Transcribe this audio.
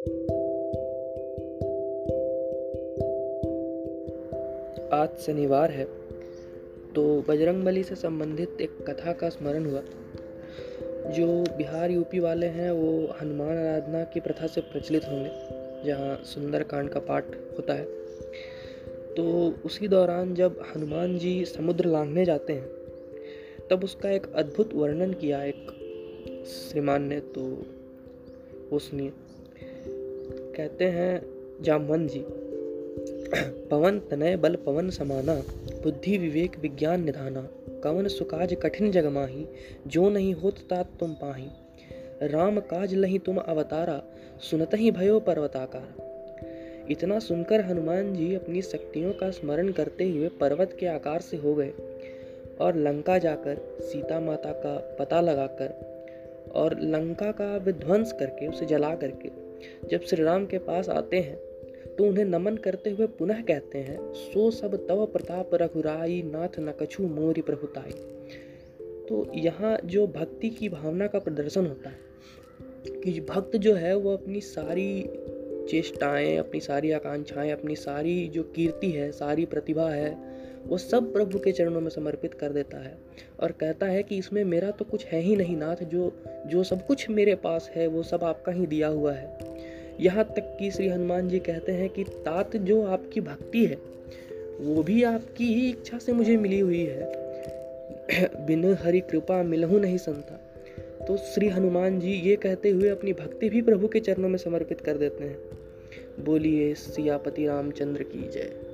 आज शनिवार है तो बजरंग बली से संबंधित एक कथा का स्मरण हुआ। जो बिहार यूपी वाले हैं, वो हनुमान आराधना की प्रथा से प्रचलित होंगे, जहाँ सुंदर कांड का पाठ होता है। तो उसी दौरान जब हनुमान जी समुद्र लांघने जाते हैं, तब उसका एक अद्भुत वर्णन किया एक श्रीमान ने तो वो सुनिए। कहते हैं जामवन जी। पवन तनय बल पवन समाना, बुद्धि विवेक विज्ञान निधाना, कवन सुकाज कठिन जग माही, जो नहीं होत तात तुम पाही। राम काज लही तुम अवतारा, सुनत ही भयो पर्वताकार। इतना सुनकर हनुमान जी अपनी शक्तियों का स्मरण करते हुए पर्वत के आकार से हो गए और लंका जाकर, सीता माता का पता लगाकर और लंका का विध्वंस करके उसे जला करके जब श्री राम के पास आते हैं तो उन्हें नमन करते हुए पुनः कहते हैं, सो सब तव प्रताप रघुराई नाथ न कछु मोरी प्रभुताई। तो यहाँ जो भक्ति की भावना का प्रदर्शन होता है, कि भक्त जो है, वो अपनी सारी चेष्टाएँ, अपनी सारी आकांक्षाएँ, अपनी सारी जो कीर्ति है, सारी प्रतिभा है, वो सब प्रभु के चरणों में समर्पित कर देता है और कहता है कि इसमें मेरा तो कुछ है ही नहीं नाथ, जो जो सब कुछ मेरे पास है, वो सब आपका ही दिया हुआ है। यहाँ तक कि श्री हनुमान जी कहते हैं कि तात जो आपकी भक्ति है, वो भी आपकी ही इच्छा से मुझे मिली हुई है। बिन हरि कृपा मिलहु नहीं संता। तो श्री हनुमान जी ये कहते हुए अपनी भक्ति भी प्रभु के चरणों में समर्पित कर देते हैं। बोलिए सियापति रामचंद्र की जय।